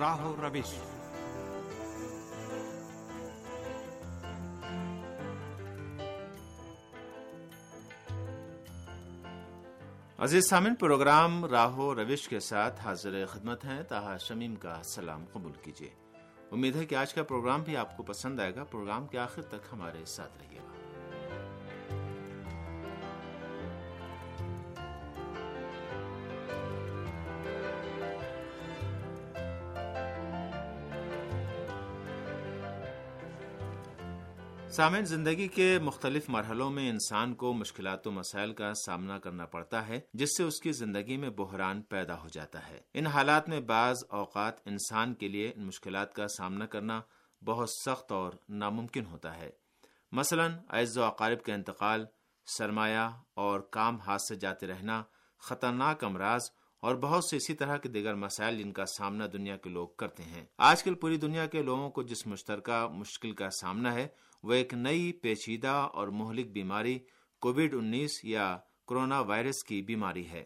راہ و روش عزیز سامن پروگرام راہ و روش کے ساتھ حاضر خدمت ہیں۔ تاہا شمیم کا سلام قبول کیجیے۔ امید ہے کہ آج کا پروگرام بھی آپ کو پسند آئے گا۔ پروگرام کے آخر تک ہمارے ساتھ رہیے۔ سامعین، زندگی کے مختلف مرحلوں میں انسان کو مشکلات و مسائل کا سامنا کرنا پڑتا ہے، جس سے اس کی زندگی میں بحران پیدا ہو جاتا ہے۔ ان حالات میں بعض اوقات انسان کے لیے ان مشکلات کا سامنا کرنا بہت سخت اور ناممکن ہوتا ہے۔ مثلا، عز و اقارب کا انتقال، سرمایہ اور کام ہاتھ سے جاتے رہنا، خطرناک امراض اور بہت سے اسی طرح کے دیگر مسائل جن کا سامنا دنیا کے لوگ کرتے ہیں۔ آج کل پوری دنیا کے لوگوں کو جس مشترکہ مشکل کا سامنا ہے۔ وہ ایک نئی پیچیدہ اور مہلک بیماری کووڈ انیس یا کرونا وائرس کی بیماری ہے۔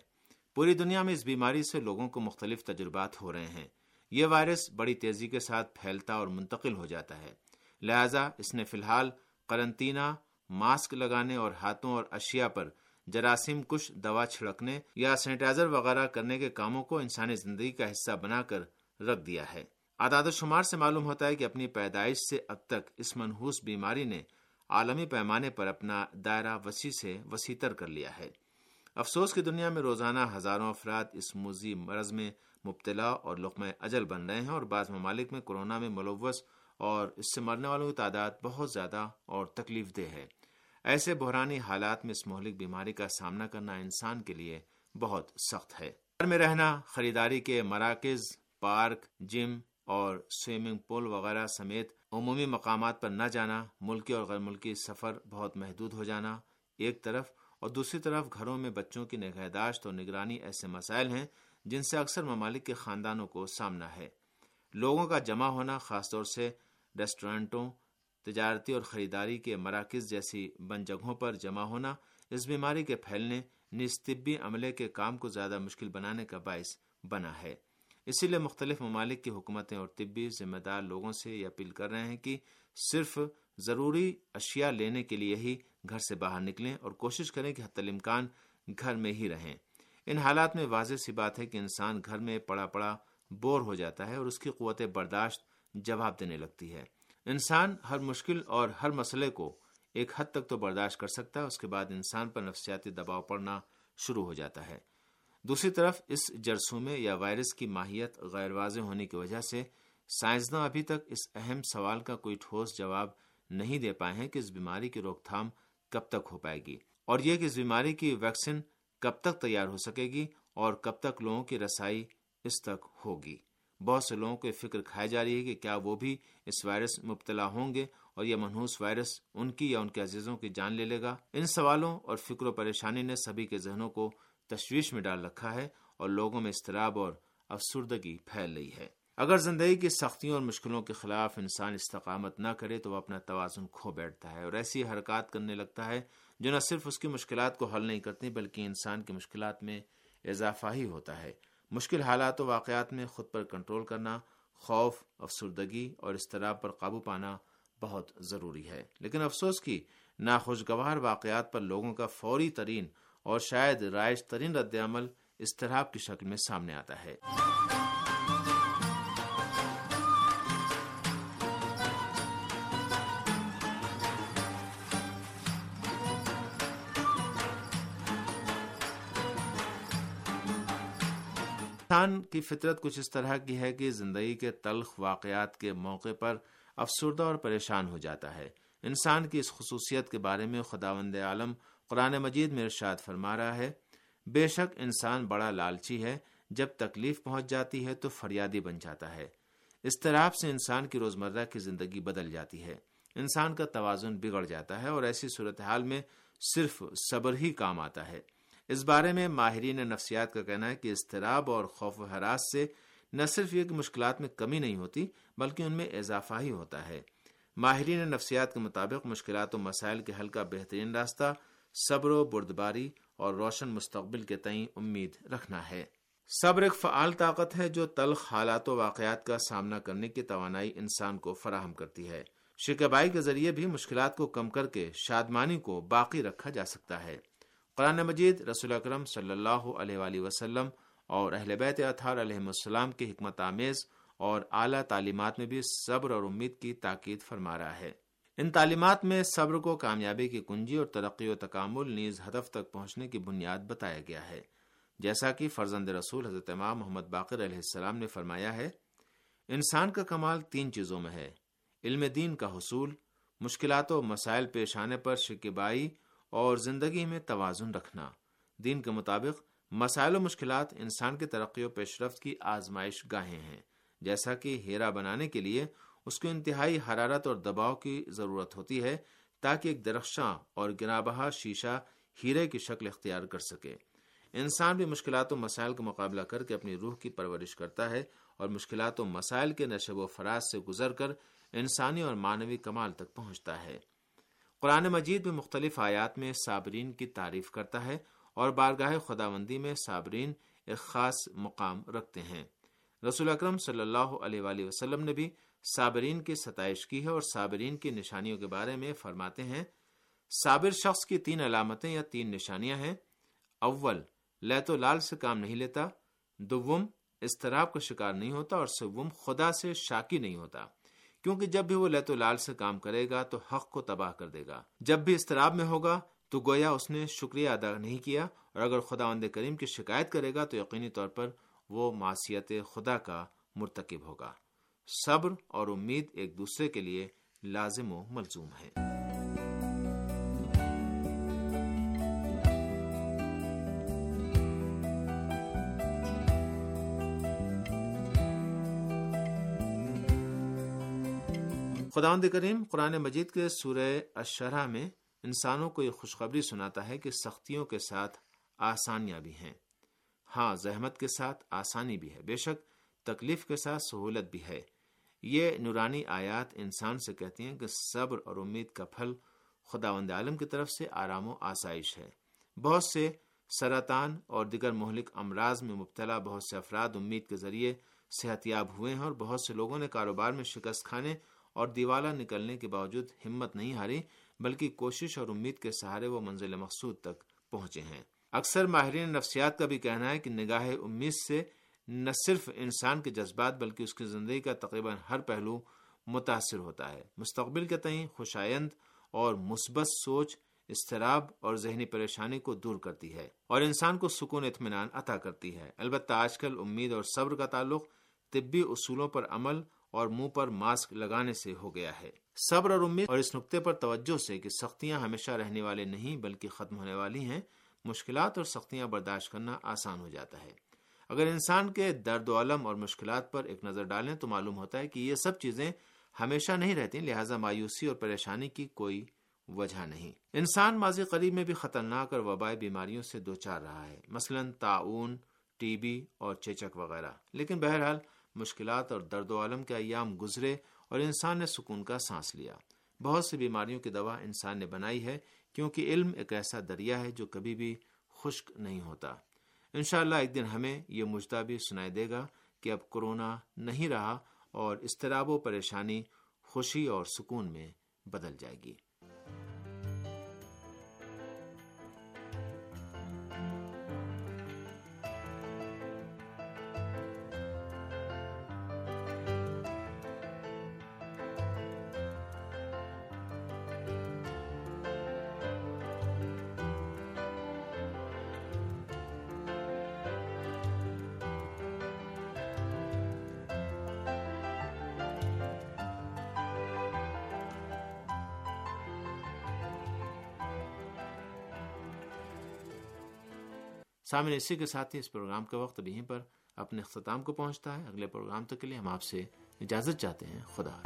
پوری دنیا میں اس بیماری سے لوگوں کو مختلف تجربات ہو رہے ہیں۔ یہ وائرس بڑی تیزی کے ساتھ پھیلتا اور منتقل ہو جاتا ہے۔ لہذا اس نے فی الحال قرنطینہ ماسک لگانے اور ہاتھوں اور اشیاء پر جراثیم کش دوا چھڑکنے یا سینیٹائزر وغیرہ کرنے کے کاموں کو انسانی زندگی کا حصہ بنا کر رکھ دیا ہے۔ اعداد و شمار سے معلوم ہوتا ہے کہ اپنی پیدائش سے اب تک اس منحوس بیماری نے عالمی پیمانے پر اپنا دائرہ وسیع سے وسیع تر کر لیا ہے۔ افسوس کی دنیا میں روزانہ ہزاروں افراد اس موزی مرض میں مبتلا اور لقمہ اجل بن رہے ہیں اور بعض ممالک میں کورونا میں ملوث اور اس سے مرنے والوں کی تعداد بہت زیادہ اور تکلیف دہ ہے۔ ایسے بحرانی حالات میں اس مہلک بیماری کا سامنا کرنا انسان کے لیے بہت سخت ہے۔ گھر میں رہنا، خریداری کے مراکز، پارک، جم اور سوئمنگ پول وغیرہ سمیت عمومی مقامات پر نہ جانا، ملکی اور غیر ملکی سفر بہت محدود ہو جانا ایک طرف اور دوسری طرف گھروں میں بچوں کی نگہداشت اور نگرانی ایسے مسائل ہیں جن سے اکثر ممالک کے خاندانوں کو سامنا ہے۔ لوگوں کا جمع ہونا خاص طور سے ریسٹورینٹوں تجارتی اور خریداری کے مراکز جیسی بند جگہوں پر جمع ہونا، اس بیماری کے پھیلنے نس طبی عملے کے کام کو زیادہ مشکل بنانے کا باعث بنا ہے۔ اسی لیے مختلف ممالک کی حکومتیں اور طبی ذمہ دار لوگوں سے یہ اپیل کر رہے ہیں کہ صرف ضروری اشیاء لینے کے لیے ہی گھر سے باہر نکلیں اور کوشش کریں کہ حت الامکان گھر میں ہی رہیں۔ ان حالات میں واضح سی بات ہے کہ انسان گھر میں پڑا پڑا بور ہو جاتا ہے اور اس کی قوت برداشت جواب دینے لگتی ہے۔ انسان ہر مشکل اور ہر مسئلے کو ایک حد تک تو برداشت کر سکتا ہے، اس کے بعد انسان پر نفسیاتی دباؤ پڑنا شروع ہو جاتا ہے۔ دوسری طرف، اس جرسومے یا وائرس کی ماہیت غیر واضح ہونے کی وجہ سے سائنسداں ابھی تک اس اہم سوال کا کوئی ٹھوس جواب نہیں دے پائے ہیں کہ اس بیماری کی روک تھام کب تک ہو پائے گی۔ اور یہ کہ اس بیماری کی ویکسین کب تک تیار ہو سکے گی اور کب تک لوگوں کی رسائی اس تک ہوگی۔ بہت سے لوگوں کو فکر کھائی جا رہی ہے کہ کیا وہ بھی اس وائرس مبتلا ہوں گے اور یہ منحوس وائرس ان کی یا ان کے عزیزوں کی جان لے لے گا؟ ان سوالوں اور فکر و پریشانی نے سبھی کے ذہنوں کو تشویش میں ڈال رکھا ہے اور لوگوں میں اضطراب اور افسردگی پھیل رہی ہے۔ اگر زندگی کی سختیوں اور مشکلوں کے خلاف انسان استقامت نہ کرے تو وہ اپنا توازن کھو بیٹھتا ہے اور ایسی حرکات کرنے لگتا ہے جو نہ صرف اس کی مشکلات کو حل نہیں کرتی بلکہ انسان کی مشکلات میں اضافہ ہی ہوتا ہے۔ مشکل حالات و واقعات میں خود پر کنٹرول کرنا، خوف، افسردگی اور اضطراب پر قابو پانا بہت ضروری ہے۔ لیکن افسوس کی ناخوشگوار واقعات پر لوگوں کا فوری ترین اور شاید رائج ترین رد عمل اضطراب کی شکل میں سامنے آتا ہے۔ انسان کی فطرت کچھ اس طرح کی ہے کہ زندگی کے تلخ واقعات کے موقع پر افسردہ اور پریشان ہو جاتا ہے۔ انسان کی اس خصوصیت کے بارے میں خداوند عالم قرآن مجید میں ارشاد فرما رہا ہے، بے شک انسان بڑا لالچی ہے، جب تکلیف پہنچ جاتی ہے تو فریادی بن جاتا ہے۔ اضطراب سے انسان کی روزمرہ کی زندگی بدل جاتی ہے۔ انسان کا توازن بگڑ جاتا ہے اور ایسی صورتحال میں صرف صبر ہی کام آتا ہے۔ اس بارے میں ماہرین نفسیات کا کہنا ہے کہ اضطراب اور خوف و حراس سے نہ صرف یہ کہ مشکلات میں کمی نہیں ہوتی، بلکہ ان میں اضافہ ہی ہوتا ہے۔ ماہرین نفسیات کے مطابق مشکلات و مسائل کے حل کا بہترین راستہ صبر و بردباری اور روشن مستقبل کے تئیں امید رکھنا ہے۔ صبر ایک فعال طاقت ہے جو تلخ حالات و واقعات کا سامنا کرنے کی توانائی انسان کو فراہم کرتی ہے۔ شکبائی کے ذریعے بھی مشکلات کو کم کر کے شادمانی کو باقی رکھا جا سکتا ہے۔ قرآن مجید، رسول اکرم صلی اللہ علیہ وآلہ وسلم اور اہل بیت اطہار علیہ السلام کی حکمت آمیز اور اعلیٰ تعلیمات میں بھی صبر اور امید کی تاکید فرما رہا ہے۔ ان تعلیمات میں صبر کو کامیابی کی کنجی اور ترقی و تکامل نیز ہدف تک پہنچنے کی بنیاد بتایا گیا ہے۔ جیسا کہ فرزند رسول حضرت امام محمد باقر علیہ السلام نے فرمایا ہے، انسان کا کمال تین چیزوں میں ہے۔ علم دین کا حصول، مشکلات و مسائل پیش آنے پر شکبائی اور زندگی میں توازن رکھنا۔ دین کے مطابق، مسائل و مشکلات انسان کی ترقی و پیش رفت کی آزمائش گاہیں ہیں، جیسا کہ ہیرا بنانے کے لیے اس کو انتہائی حرارت اور دباؤ کی ضرورت ہوتی ہے تاکہ ایک درخشاں اور گنا بہا شیشہ ہیرے کی شکل اختیار کر سکے۔ انسان بھی مشکلات و مسائل کا مقابلہ کر کے اپنی روح کی پرورش کرتا ہے اور مشکلات و مسائل کے نشب و فراز سے گزر کر انسانی اور مانوی کمال تک پہنچتا ہے۔ قرآن مجید میں مختلف آیات میں صابرین کی تعریف کرتا ہے اور بارگاہ خداوندی میں صابرین ایک خاص مقام رکھتے ہیں۔ رسول اکرم صلی اللہ علیہ وآلہ وسلم نے بھی صابرین کی ستائش کی ہے اور صابرین کی نشانیوں کے بارے میں فرماتے ہیں، صابر شخص کی تین علامتیں یا تین نشانیاں ہیں۔ اول، لیت و لال سے کام نہیں لیتا۔ دوم استراب کا شکار نہیں ہوتا اور سوم، خدا سے شاکی نہیں ہوتا۔ کیونکہ جب بھی وہ لیت و لال سے کام کرے گا تو حق کو تباہ کر دے گا۔ جب بھی استراب میں ہوگا تو گویا اس نے شکریہ ادا نہیں کیا اور اگر خدا وند کریم کی شکایت کرے گا تو یقینی طور پر وہ معاشیت خدا کا مرتکب ہوگا۔ صبر اور امید ایک دوسرے کے لیے لازم و ملزوم ہے۔ خداوند کریم، قرآن مجید کے سورہ اشرح میں انسانوں کو یہ خوشخبری سناتا ہے کہ سختیوں کے ساتھ آسانیاں بھی ہیں۔ ہاں زحمت کے ساتھ آسانی بھی ہے۔ بے شک، تکلیف کے ساتھ سہولت بھی ہے۔ یہ نورانی آیات انسان سے کہتی ہیں کہ صبر اور امید کا پھل خداوند عالم کی طرف سے آرام و آسائش ہے۔ بہت سے سرطان اور دیگر مہلک امراض میں مبتلا بہت سے افراد امید کے ذریعے صحت یاب ہوئے ہیں اور بہت سے لوگوں نے کاروبار میں شکست کھانے اور دیوالا نکلنے کے باوجود ہمت نہیں ہاری، بلکہ کوشش اور امید کے سہارے وہ منزل مقصود تک پہنچے ہیں۔ اکثر ماہرین نفسیات کا بھی کہنا ہے کہ نگاہ امید سے نہ صرف انسان کے جذبات، بلکہ اس کی زندگی کا تقریباً ہر پہلو متاثر ہوتا ہے۔ مستقبل کے تئیں خوشائند اور مثبت سوچ استراب اور ذہنی پریشانی کو دور کرتی ہے اور انسان کو سکون، اطمینان عطا کرتی ہے۔ البتہ آج کل امید اور صبر کا تعلق طبی اصولوں پر عمل اور منہ پر ماسک لگانے سے ہو گیا ہے۔ صبر اور امید اور اس نقطے پر توجہ سے کہ سختیاں ہمیشہ رہنے والے نہیں بلکہ ختم ہونے والی ہیں، مشکلات اور سختیاں برداشت کرنا آسان ہو جاتا ہے۔ اگر انسان کے درد و علم اور مشکلات پر ایک نظر ڈالیں تو معلوم ہوتا ہے کہ یہ سب چیزیں ہمیشہ نہیں رہتی لہٰذا مایوسی اور پریشانی کی کوئی وجہ نہیں۔ انسان ماضی قریب میں بھی خطرناک اور وبائی بیماریوں سے دو چار رہا ہے، مثلا تعاون ٹی بی اور چیچک وغیرہ۔ لیکن بہرحال مشکلات اور درد و عالم کے ایام گزرے اور انسان نے سکون کا سانس لیا۔ بہت سی بیماریوں کی دوا انسان نے بنائی ہے، کیونکہ علم ایک ایسا دریا ہے جو کبھی بھی خشک نہیں ہوتا۔ انشاءاللہ ایک دن ہمیں یہ مجدہ بھی سنائی دے گا کہ اب کرونا نہیں رہا اور استراب و پریشانی خوشی اور سکون میں بدل جائے گی۔ سامنے اسی کے ساتھ ہی اس پروگرام کا وقت یہیں پر اپنے اختتام کو پہنچتا ہے۔ اگلے پروگرام تک کے لیے ہم آپ سے اجازت چاہتے ہیں۔ خدا